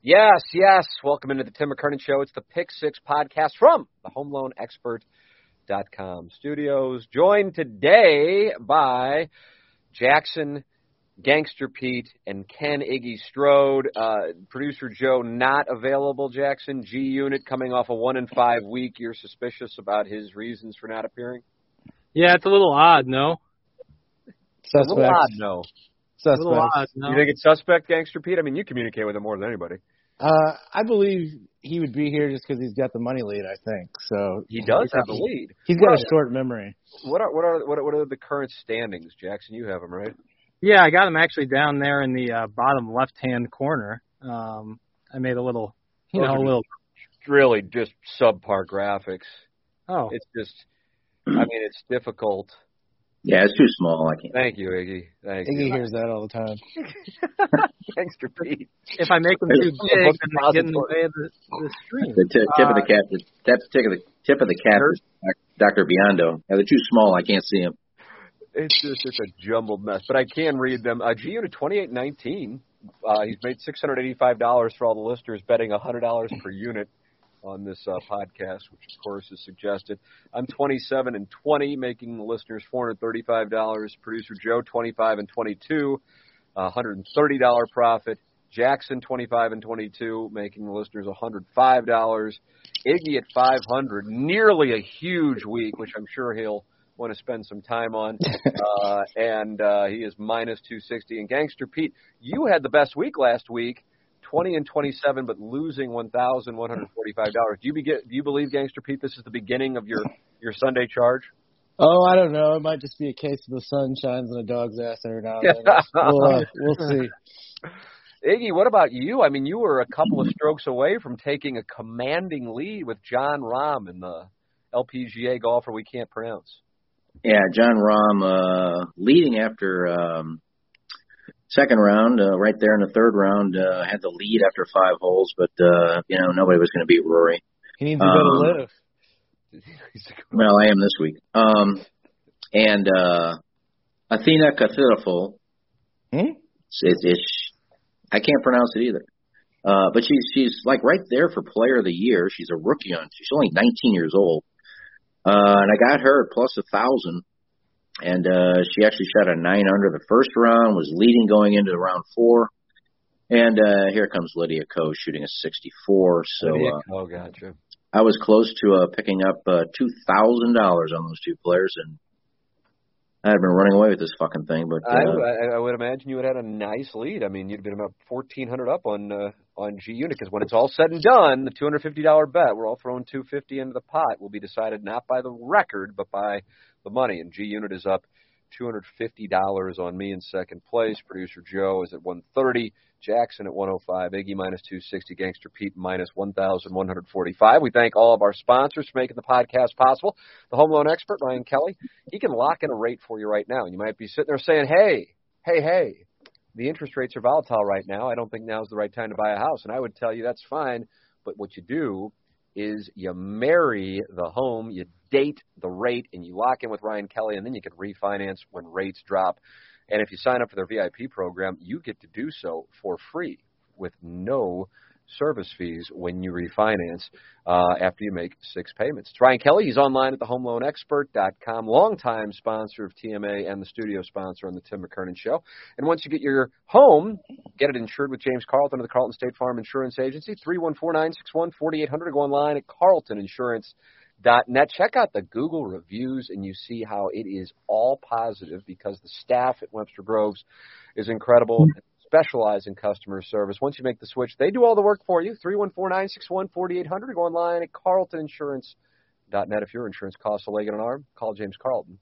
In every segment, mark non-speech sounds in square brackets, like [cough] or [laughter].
Yes, yes. Welcome into the Tim McKernan Show. It's the Pick Six podcast from the HomeLoanExpert.com studios. Joined today by Jackson, Gangster Pete, and Ken Iggy Strode. Uh, Producer Joe not available. Jackson G Unit coming off a one in five week. You're suspicious about his reasons for not appearing. Yeah, it's a little odd, no. Suspect. A little odd, no. Suspect. A little odd, no. You think it's suspect, Gangster Pete? I mean, you communicate with him more than anybody. Uh, I believe he would be here just because he's got the money lead. I think so. He does have the lead. He's got a short memory. What are what are what are, what are the current standings, Jackson? You have him right. Yeah, I got him actually down there in the uh, bottom left-hand corner. Um, I made a little, you Those know, a little. Really, just subpar graphics. Oh, it's just. I mean, it's difficult yeah, it's too small. I can't. Thank you, Iggy. Thank Iggy you. hears that all the time. [laughs] Thanks, Pete. If I make them too big, then they get in the way of the, the screen. The t- tip uh, of the cap. The tip of the tip of the cap. Dr. Biondo. Yeah, they're too small. I can't see them. It's just it's a jumbled mess, but I can read them. Uh, G Unit twenty eight nineteen. Uh, he's made six hundred eighty five dollars for all the listeners, betting a hundred dollars per unit on this uh, podcast, which of course is suggested. I'm 27 and 20, making the listeners $435. Producer Joe 25 and 22, uh, $130 profit. Jackson 25 and 22, making the listeners $105. Iggy at 500, nearly a huge week, which I'm sure he'll want to spend some time on. [laughs] Uh, and uh, he is minus 260. And Gangster Pete, you had the best week last week 20 and 27, but losing $1,145. Do you be, do you believe, Gangster Pete, this is the beginning of your your Sunday charge? Oh, I don't know. It might just be a case of the sun shines on a dog's ass every now and then. we'll, uh, [laughs] we'll see. Iggy, what about you? I mean, you were a couple of strokes away from taking a commanding lead with Jon Rahm in the LPGA golfer we can't pronounce. Yeah, Jon Rahm uh, leading after um, second round, uh, right there in the third round, uh, had the lead after five holes, but uh, you know nobody was going to beat Rory. He needs to um, go to um, LIV. [laughs] [laughs] well, I am this week. Um, and uh, Athena Cathiraful. Hmm? It's, it's, I can't pronounce it either. Uh, but she's she's like right there for Player of the Year. She's a rookie on. She's only 19 years old. Uh, and I got her at plus a thousand and uh, she actually shot a nine under the first round, was leading going into round four. And uh, here comes Lydia Ko shooting a 64. So Lydia uh, Ko, gotcha. I was close to uh, picking up uh, two thousand dollars on those two players, and I'd been running away with this fucking thing. But uh, I, I would imagine you would have had a nice lead. I mean, you'd been about fourteen hundred up on uh, on G Unit because when it's all said and done, the two hundred fifty dollar bet, we're all throwing two fifty into the pot, will be decided not by the record but by the money. And G Unit is up $250 on me in second place. Producer Joe is at 130. Jackson at 105. Iggy minus 260. Gangster Pete minus 1,145. We thank all of our sponsors for making the podcast possible. The home loan expert, Ryan Kelley, he can lock in a rate for you right now. And you might be sitting there saying, hey, hey, hey, the interest rates are volatile right now. I don't think now is the right time to buy a house. And I would tell you that's fine. But what you do is you marry the home, you date the rate, and you lock in with Ryan Kelley, and then you can refinance when rates drop. And if you sign up for their VIP program, you get to do so for free with no service fees when you refinance uh, after you make six payments. It's Ryan Kelley. He's online at thehomeloanexpert.com, longtime sponsor of TMA and the studio sponsor on the Tim McKernan Show. And once you get your home, get it insured with James Carlton of the Carlton State Farm Insurance Agency, 314-961-4800. Go online at carltoninsurance.net. Check out the Google reviews and you see how it is all positive because the staff at Webster Groves is incredible specialize in customer service. Once you make the switch, they do all the work for you. 314-961-4800. Go online at carltoninsurance.net. If your insurance costs a leg and an arm, call James Carlton.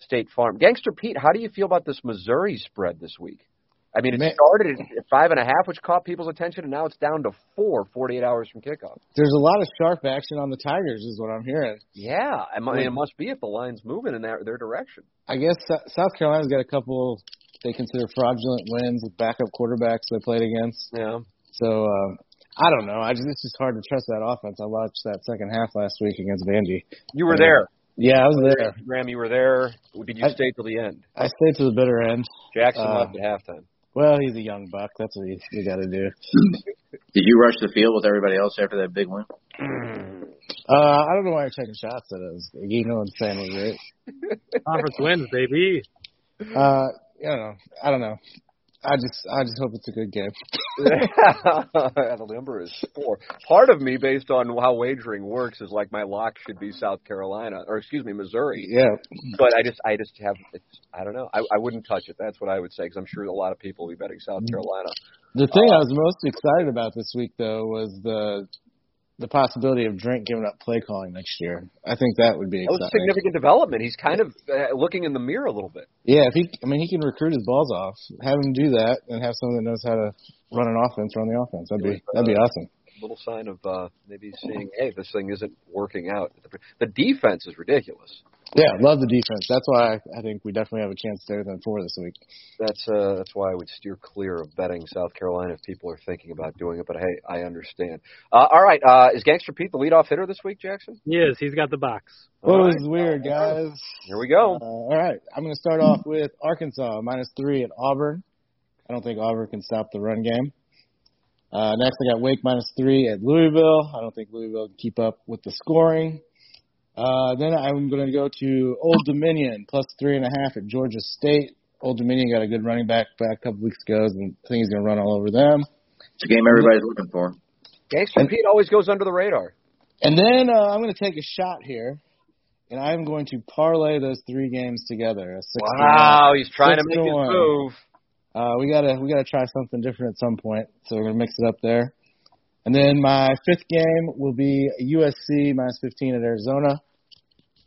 State Farm. Gangster Pete, how do you feel about this Missouri spread this week? I mean, it Man. started at five and a half, which caught people's attention, and now it's down to four, 48 hours from kickoff. There's a lot of sharp action on the Tigers, is what I'm hearing. Yeah, I mean, it must be if the line's moving in their their direction. I guess South Carolina's got a couple they consider fraudulent wins with backup quarterbacks they played against. Yeah. So uh, I don't know. I just it's just hard to trust that offense. I watched that second half last week against Vandy. You were Yeah. there. Yeah, I was there. Graham, you were there. Did you I- stay till the end? I stayed to the bitter end. Jackson Uh, left at halftime. Well, he's a young buck. That's what you, you got to do. [laughs] Did you rush the field with everybody else after that big win? Uh, I don't know why you're taking shots at us. You know what I'm saying was right. Conference wins, baby. Uh, I don't know. I don't know. I just I just hope it's a good game. [laughs] [laughs] the number is four. Part of me, based on how wagering works, is like my lock should be South Carolina, or excuse me, Missouri. Yeah. But I just, I just have, it's, I don't know. I, I wouldn't touch it. That's what I would say, because I'm sure a lot of people will be betting South mm. Carolina. The thing I um, was most excited about this week though was the the possibility of Drink giving up play calling next year. I think that would be That was significant development. He's kind of uh, looking in the mirror a little bit. Yeah, if he, I mean, he can recruit his balls off. Have him do that, and have someone that knows how to run an offense, run the offense. That'd be that'd be awesome. Little sign of uh, maybe seeing, hey, this thing isn't working out. The defense is ridiculous. Yeah, love the defense. That's why I, I think we definitely have a chance there than four this week. That's uh, that's why I would steer clear of betting South Carolina if people are thinking about doing it. But hey, I understand. Uh, all right, uh, is Gangster Pete the leadoff hitter this week, Jackson? He is. He's got the box. Oh, All right. is weird, guys. Here we go. Uh, all right, I'm going to start off with Arkansas minus three at Auburn. I don't think Auburn can stop the run game. Uh, next, I got Wake minus three at Louisville. I don't think Louisville can keep up with the scoring. Uh, then I'm going to go to Old Dominion plus three and a half at Georgia State. Old Dominion got a good running back back a couple weeks ago, and I think he's going to run all over them. It's a game everybody's looking for. Gangster Pete always goes under the radar. And then uh, I'm going to take a shot here, and I'm going to parlay those three games together. A six to one. Wow, he's trying to make his one. move. Uh, we gotta we gotta try something different at some point, so we're gonna mix it up there. And then my fifth game will be USC minus 15 at Arizona.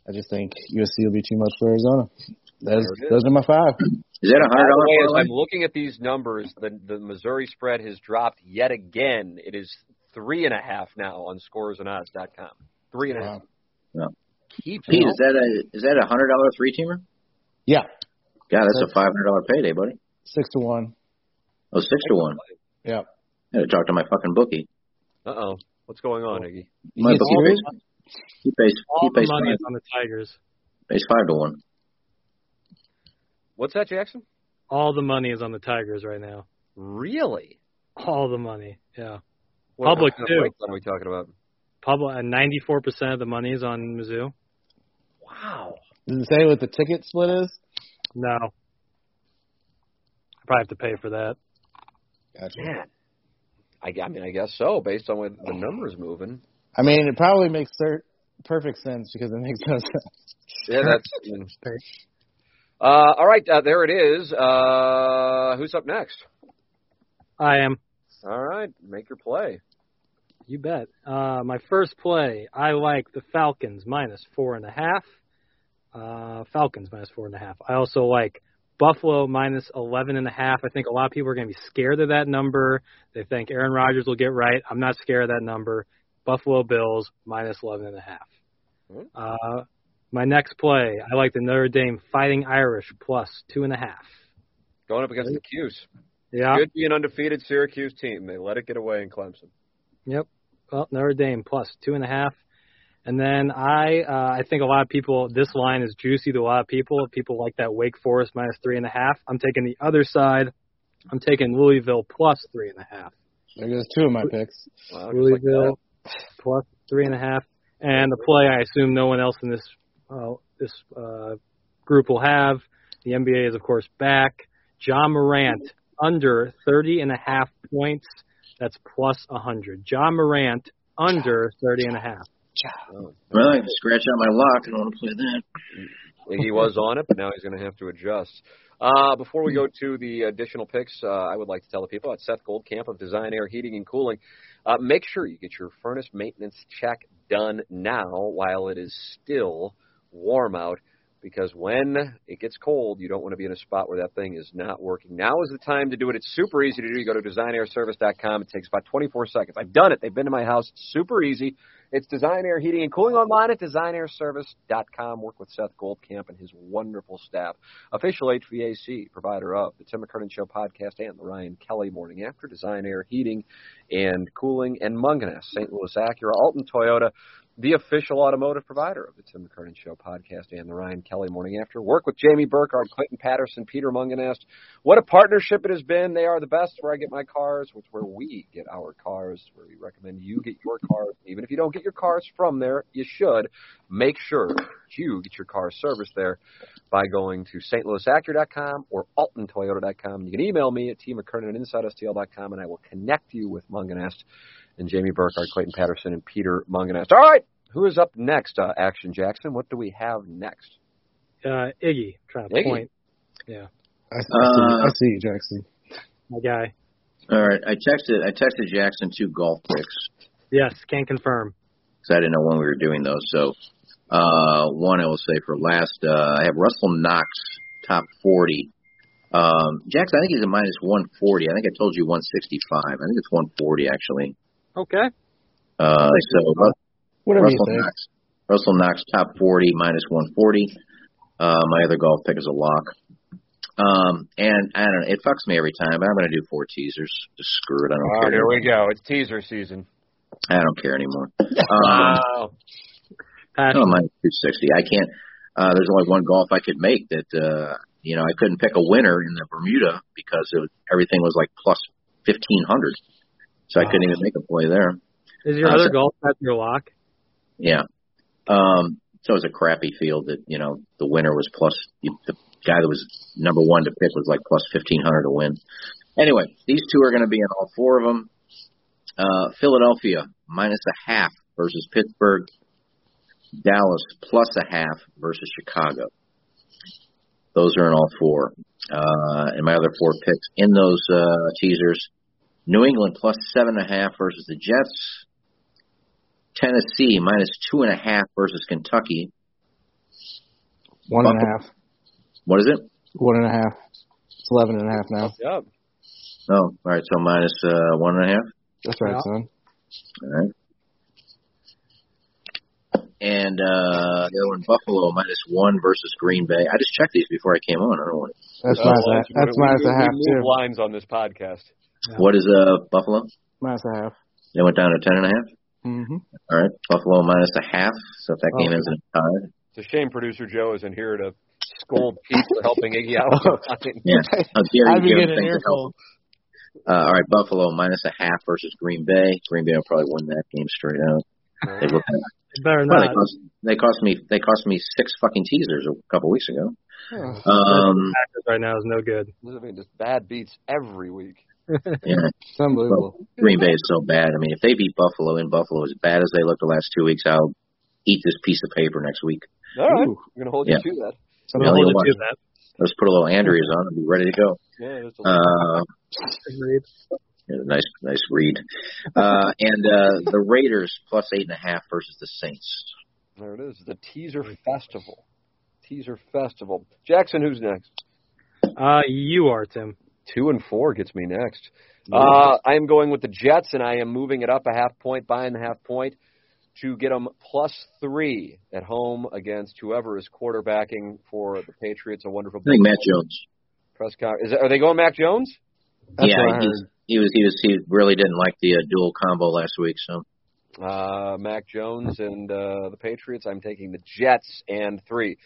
I just think USC will be too much for Arizona. Those There it is. those are my five. Is that a hundred the way, as dollar I'm looking at these numbers, the the Missouri spread has dropped yet again. It is three and a half now on scoresandodds.com. Three and a half. Wow. Keeps Pete, going. is that a is that a hundred dollar three teamer? Yeah, God, that's a five hundred dollar payday, buddy. six to one. Oh, six to one. Yeah. I had to talk to my fucking bookie. Uh oh. What's going on, Iggy? My bookie serious? pays, he pays All he the money five, is on the Tigers. pays five to one. What's that, Jackson? All the money is on the Tigers right now. Really? All the money. Yeah. What Public, kind of too. breakdown are we talking about? Public. Uh, and 94% of the money is on Mizzou. Wow. Does it say what the ticket split is? No. I probably have to pay for that. Gotcha. Man. I, I mean, I guess so, based on what the numbers moving. I mean, it probably makes cer- perfect sense because it makes no sense. Yeah, that's. [laughs] uh, all right, uh, there it is. Uh, who's up next? I am. All right, make your play. You bet. Uh, my first play, I like the Falcons minus four and a half. Uh, Falcons minus four and a half. I also like Buffalo minus eleven and a half. I think a lot of people are going to be scared of that number. They think Aaron Rodgers will get right. I'm not scared of that number. Buffalo Bills minus eleven and a half. Hmm. Uh, my next play, I like the Notre Dame Fighting Irish plus two and a half. Going up against the Cuse. Yeah. Could be an undefeated Syracuse team. They let it get away in Clemson. Yep. Well, Notre Dame plus two and a half. And then I, uh, I think a lot of people, this line is juicy to a lot of people. People like that Wake Forest minus three and a half. I'm taking the other side. I'm taking Louisville plus three and a half. There goes two of my picks. Wow, just Louisville plus three and a half. And the play I assume no one else in this, uh, this, uh, group will have. The NBA is of course back. Ja Morant under 30 and a half points. That's plus 100. Ja Morant under 30 and a half. Oh. Well, I can scratch out my lock. I don't want to play that. He was on it, but now he's going to have to adjust. Uh, before we go to the additional picks, uh, I would like to tell the people at Seth Goldcamp of Design Aire Heating and Cooling, uh, make sure you get your furnace maintenance check done now while it is still warm out. because when it gets cold, you don't want to be in a spot where that thing is not working. Now is the time to do it. It's super easy to do. You go to designairservice.com. It takes about 24 seconds. I've done it. They've been to my house. It's super easy. It's Design Aire Heating and Cooling online at designairservice.com. Work with Seth Goldcamp and his wonderful staff. Official HVAC provider of the Tim McKernan Show podcast and the Ryan Kelley Morning After. Design Aire Heating and Cooling and Mungenast, St. Louis Acura, Alton Toyota the official automotive provider of the Tim McKernan Show podcast and the Ryan Kelley Morning After. Work with Jamie Burkhardt, Clinton Patterson, Peter Mungenast. What a partnership it has been. They are the best where I get my cars, which where we get our cars, where we recommend you get your cars. Even if you don't get your cars from there, you should make sure you get your car serviced there by going to stlouisacura.com or altontoyota.com. You can email me at tmcckernan at insidestl.com and I will connect you with Mungenast and Jamie Burkhardt, Clayton Patterson, and Peter Mungenast. All right, who is up next? Uh, Action Jackson. What do we have next? Uh, Iggy, trying to Iggy. point. Yeah, I, I, see, I see you, Jackson. my guy. All right, I texted I texted Jackson two golf picks Yes, can confirm. because I didn't know when we were doing those. So uh, one I will say for last, uh, I have Russell Knox top forty. Um, Jackson, I think he's a minus one forty. I think I told you one sixty five. I think it's one forty actually. Okay. Uh, so Ru- Whatever Russell. Knox, Russell Knox top forty minus one forty. Uh, my other golf pick is a lock. Um, and I don't know, it fucks me every time, but I'm going to do four teasers. Just screw it. I don't All right, care. here we go. It's teaser season. I don't care anymore. wow. [laughs] Um, Wow. Passion. Oh, minus 260. I can't. Uh, there's only one golf I could make that. Uh, you know, I couldn't pick a winner in the Bermuda because it was, everything was like plus 1500. So I couldn't even make a play there. Is your uh, other so- golf at your lock? Yeah. Um, so it was a crappy field that you know the winner was plus the guy that was number one to pick was like plus 1500 to win. Anyway, these two are going to be in all four of them. Uh, Philadelphia minus a half versus Pittsburgh. Dallas plus a half versus Chicago. Those are in all four. Uh, and my other four picks in those uh, teasers: New England plus seven and a half versus the Jets. Tennessee minus two and a half versus Kentucky. One and a half. What is it? One and a half. It's eleven and a half now. Yep. Oh, all right. So minus uh, one and a half. That's right, Yeah. son. All right. And uh, the other one, Buffalo minus one versus Green Bay. I just checked these before I came on. I don't know what. That's Uh, minus. well, A, that's we- minus we- a half we too. lines on this podcast. What is uh Buffalo? Minus a half. They went down to ten and a half. Mm-hmm. All right. Buffalo minus a half. So if that game Oh. ends in a tie. It's a shame producer Joe isn't here to scold Pete for helping Iggy out. [laughs] Yeah. [laughs] How dare you I'd be give him getting things to help. Uh, all right, Buffalo minus a half versus Green Bay. Green Bay will probably win that game straight out. They look It better well, not. they cost they cost me they cost me six fucking teasers a couple weeks ago. Oh. Um, Packers right now is no good. I mean, just bad beats every week. [laughs] yeah, It's unbelievable. Green Bay is so bad. I mean, if they beat Buffalo in Buffalo as bad as they looked the last two weeks, I'll eat this piece of paper next week. All right, Ooh. we're gonna hold Yeah. you to that. I'm Yeah, gonna hold you to that. Let's put a little Andreas on and be ready to go. Yeah, a Uh, Agreed. yeah, nice, nice read. Uh, and uh, the Raiders plus eight and a half versus the Saints. There it is. The teaser festival. Teaser festival. Jackson, who's next? Uh, you are Tim. Two and four gets me next. Uh, I am going with the Jets, and I am moving it up a half point, buying the half point to get them plus three at home against whoever is quarterbacking for the Patriots. A wonderful I think Mac Jones. press conference. Is it, are they going Mac Jones? That's yeah, I he was he was he really didn't like the uh, dual combo last week. So Uh, Mac Jones and uh, the Patriots. I'm taking the Jets and three.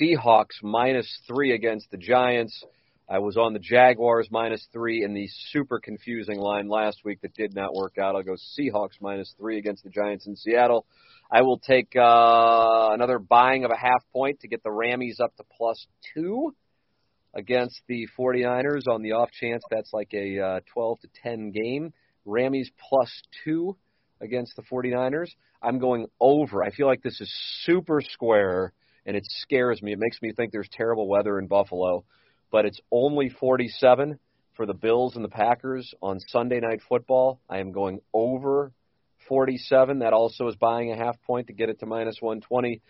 Seahawks minus three against the Giants. I was on the Jaguars minus three in the super confusing line last week that did not work out. I'll go Seahawks minus three against the Giants in Seattle. I will take uh, another buying of a half point to get the Rammies up to plus two against the 49ers on the off chance that's like a uh, 12 to 10 game. Rammies plus two against the 49ers. I'm going over. I feel like this is super square and it scares me. It makes me think there's terrible weather in Buffalo, but it's only 47 for the Bills and the Packers on Sunday night football. I am going over 47. That also is buying a half point to get it to minus 120.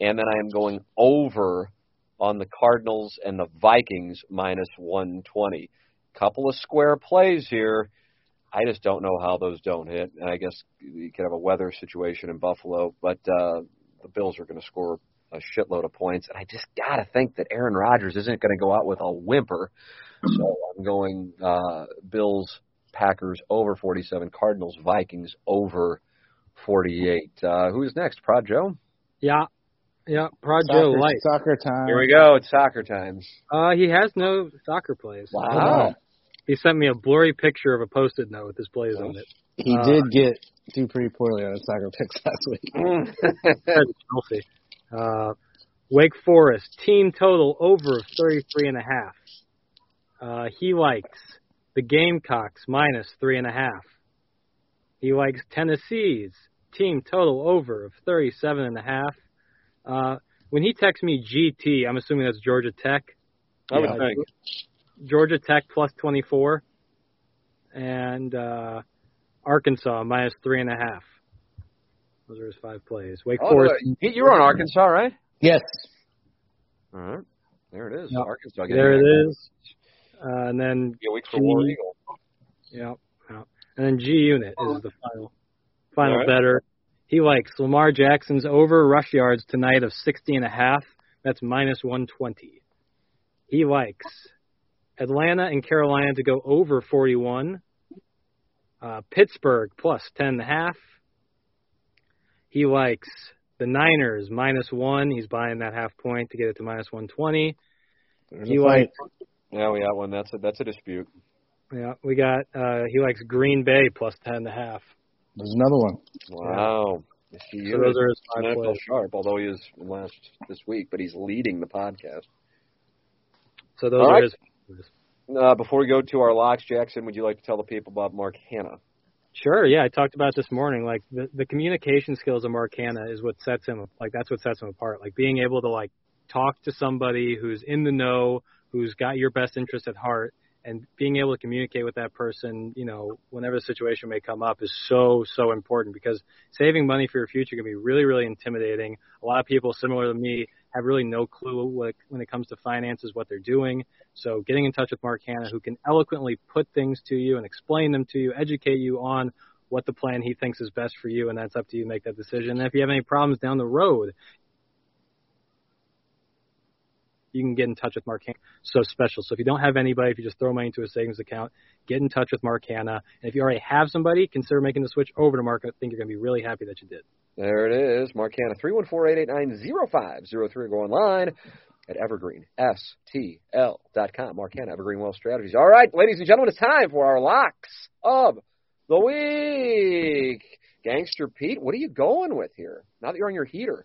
and then I am going over on the Cardinals and the Vikings minus 120. Couple of square plays here. I just don't know how those don't hit. And I guess you could have a weather situation in Buffalo, but uh, the Bills are going to score a shitload of points. And I just got to think that Aaron Rodgers isn't going to go out with a whimper. So I'm going uh, Bills, Packers over 47, Cardinals, Vikings over 48. Uh, who's next? Prod Joe? Yeah, yeah. Prod Joe Soccer, Light. soccer time. Here we go. It's soccer time. Uh, he has no soccer plays. Wow. He sent me a blurry picture of a post-it note with his plays on it. He Uh, did get do pretty poorly on his soccer picks last week. [laughs] Chelsea. Uh, Wake Forest team total over of 33 and a half. Uh, he likes the Gamecocks minus three and a half. He likes Tennessee's team total over of 37 and a half. Uh, when he texts me GT, I'm assuming that's Georgia Tech. I would Uh, think. Georgia Tech plus 24, and uh, Arkansas minus three and a half. Those are his five plays. Wake Oh, Forest. Pete, you were on Arkansas, right? Yes. All right. There it is. Yep. Arkansas. getting There it. it is. Uh, and then Be a week for War G- Eagle. yeah, yeah. and then G Unit is the final final All right. better. He likes Lamar Jackson's over rush yards tonight of 60 and a half. That's minus 120. He likes Atlanta and Carolina to go over 41. Uh, Pittsburgh plus 10 and a half. He likes the Niners minus one. He's buying that half point to get it to minus 120. There's He likes Yeah, we got one. That's a that's a dispute. Yeah, we got uh he likes Green Bay plus ten and a half. There's another one. Wow. You see, So those are his an five NFL plays. sharp, although he is last this week, but he's leading the podcast. So those All are right. his Uh, before we go to our locks, Jackson, would you like to tell the people about Mark Hannah? Sure, yeah, I talked about this morning. Like the the communication skills of Mark Hannah is what sets him like that's what sets him apart. Like being able to like talk to somebody who's in the know, who's got your best interest at heart, and being able to communicate with that person, you know, whenever the situation may come up is so so important because saving money for your future can be really really intimidating. A lot of people similar to me have really no clue what, when it comes to finances what they're doing. So getting in touch with Mark Hannah, who can eloquently put things to you and explain them to you, educate you on what the plan he thinks is best for you, and that's up to you to make that decision. And if you have any problems down the road, you can get in touch with Mark Hannah. So special. So if you don't have anybody, if you just throw money into a savings account, get in touch with Mark Hannah. And if you already have somebody, consider making the switch over to Mark. I think you're going to be really happy that you did. There it is, Mark Hannah, 314-889-0503. Go online at evergreenstl.com. Mark Hannah, Evergreen Wealth Strategies. All right, ladies and gentlemen, it's time for our locks of the week. Gangster Pete, what are you going with here? Now that you're on your heater.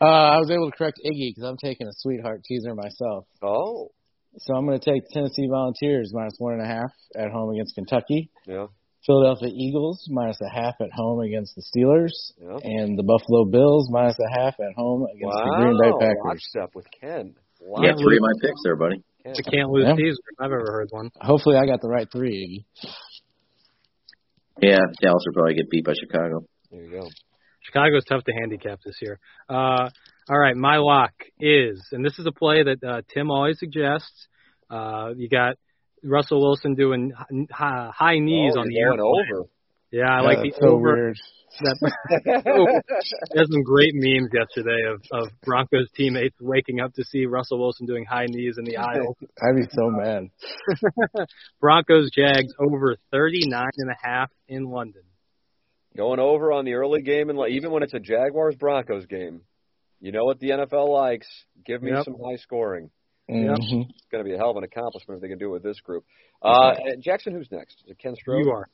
Uh, I was able to correct Iggy because I'm taking a sweetheart teaser myself. Oh, So I'm going to take Tennessee Volunteers minus one and a half at home against Kentucky. yeah, Philadelphia Eagles minus a half at home against the Steelers. yeah. And the Buffalo Bills minus a half at home against Wow, the Green Bay Packers. lockstep with Ken. Wow. You got three of my picks there, buddy. Ken. The can't lose Yeah. teaser. I've ever heard one. Hopefully I got the right three, Yeah, Dallas will probably get beat by Chicago. There you go. Chicago's tough to handicap this year. Uh, all right, my lock is, and this is a play that uh, Tim always suggests. Uh, you got Russell Wilson doing high, high knees oh, on the you're airplane. over. Yeah, I Yeah, like the so over. weird. That, [laughs] oh, there's some great memes yesterday of, of Broncos teammates waking up to see Russell Wilson doing high knees in the [laughs] aisle. I'd be so mad. [laughs] Broncos Jags over 39 and a half in London. Going over on the early game, and even when it's a Jaguars Broncos game, you know what the NFL likes. Give me Yep. some high scoring. Mhm. It's going to be a hell of an accomplishment if they can do it with this group. Uh, Jackson, who's next? Is it Ken Strode? You are.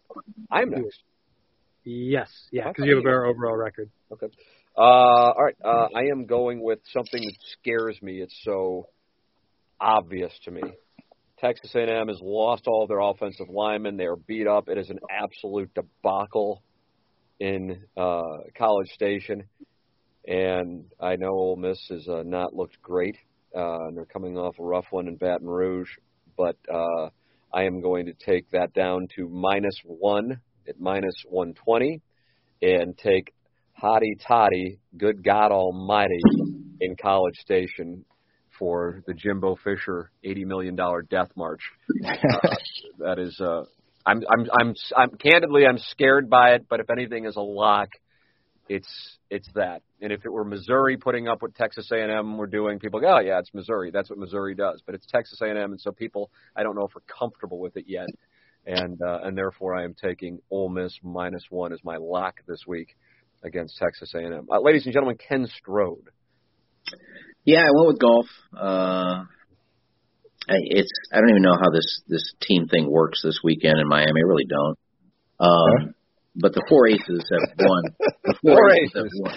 I'm next. Yes. Yeah, because thought you have a better overall record. Okay. Uh, all right. Uh, I am going with something that scares me. It's so obvious to me. Texas A&M has lost all of their offensive linemen. They are beat up. It is an absolute debacle in uh, College Station, and I know Ole Miss has uh, not looked great. Uh, and they're coming off a rough one in Baton Rouge, but uh, I am going to take that down to minus one at minus 120 and take Hottie Toddy, good God Almighty, in College Station for the Jimbo Fisher eighty million dollar death march. [laughs] Uh, that is, uh, I'm, I'm, I'm, I'm candidly, I'm scared by it. But if anything is a lock, it's, it's that. And if it were Missouri putting up what Texas A&M were doing, people go, oh yeah, it's Missouri. That's what Missouri does. But it's Texas A&M, and so people, I don't know if we're comfortable with it yet. And uh, and therefore, I am taking Ole Miss minus one as my lock this week against Texas A&M. Uh, ladies and gentlemen, Ken Strode. Yeah, I went with golf. Uh, it's I don't even know how this this team thing works this weekend in Miami. I really don't. Um, but the four aces have [laughs] won. The four, Four aces, aces. have won.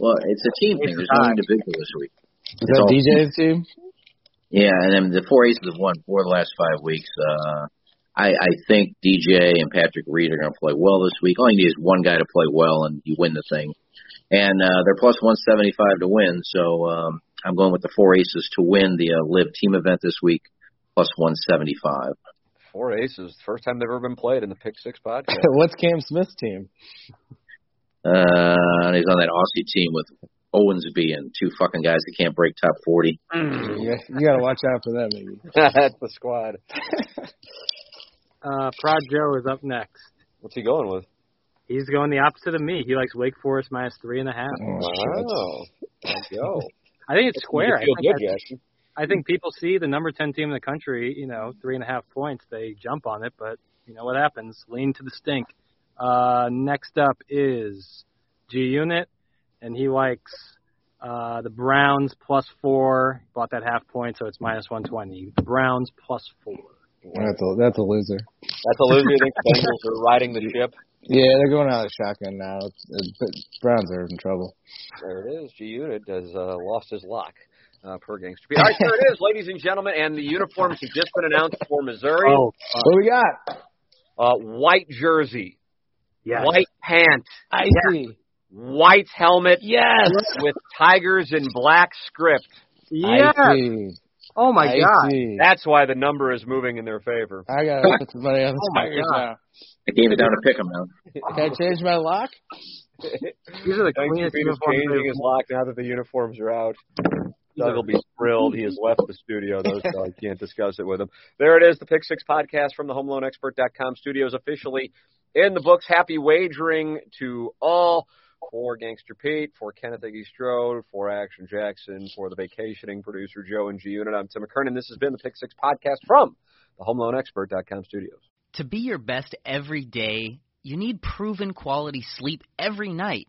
Well, it's a team thing. There's no individual this week. Is It's that all- DJ's team? Yeah, and then the four aces have won four of the last five weeks. Uh, I, I think DJ and Patrick Reed are going to play well this week. All you need is one guy to play well, and you win the thing. And uh, they're plus 175 to win, so um, I'm going with the four aces to win the uh, LIV team event this week, plus 175. Four aces, first time they've ever been played in the Pick Six podcast. [laughs] What's Cam Smith's team? Uh, he's on that Aussie team with Ormsby and two fucking guys that can't break top 40. You, you got to watch out for them, maybe. [laughs] That's the squad. [laughs] Uh, Prod Joe is up next. What's he going with? He's going the opposite of me. He likes Wake Forest minus three and a half. Oh. Wow. There you go. I think it's square. I You feel think, good, Jackson. I think people see the number ten team in the country, you know, three and a half points, they jump on it, but you know what happens? Lean to the stink. Uh, next up is G Unit, and he likes uh, the Browns plus four. Bought that half point, so it's minus one twenty. The Browns plus four. That's a, that's a loser. That's a loser. You think the Bengals are riding the ship? Yeah, they're going out of shotgun now. It's, it's, Browns are in trouble. There it is. G Unit has uh, lost his lock. Uh, per gangster. All right, there it is, ladies and gentlemen, and the uniforms have just been announced for Missouri. Oh, What do we got? Uh, white jersey, yes. white pant, Icy. white helmet, Yes. with tigers in black script. Yes. Icy. Oh my god. Icy. That's why the number is moving in their favor. I got to put some money on the [laughs] Oh, my Tigers God. now. I gave it down to pick 'em now. Can I change my lock? These are the Thanks cleanest for Peter's uniforms. changing they've- his lock now that the uniforms are out. Doug will be thrilled. He has [laughs] left the studio, though, so I can't discuss it with him. There it is, the Pick Six podcast from the HomeLoanExpert.com studios, officially in the books. Happy wagering to all. For Gangster Pete, for Kenneth Iggy Strode, for Action Jackson, for the vacationing producer Joe and G Unit. I'm Tim McKernan. This has been the Pick Six podcast from the HomeLoanExpert.com studios. To be your best every day, you need proven quality sleep every night.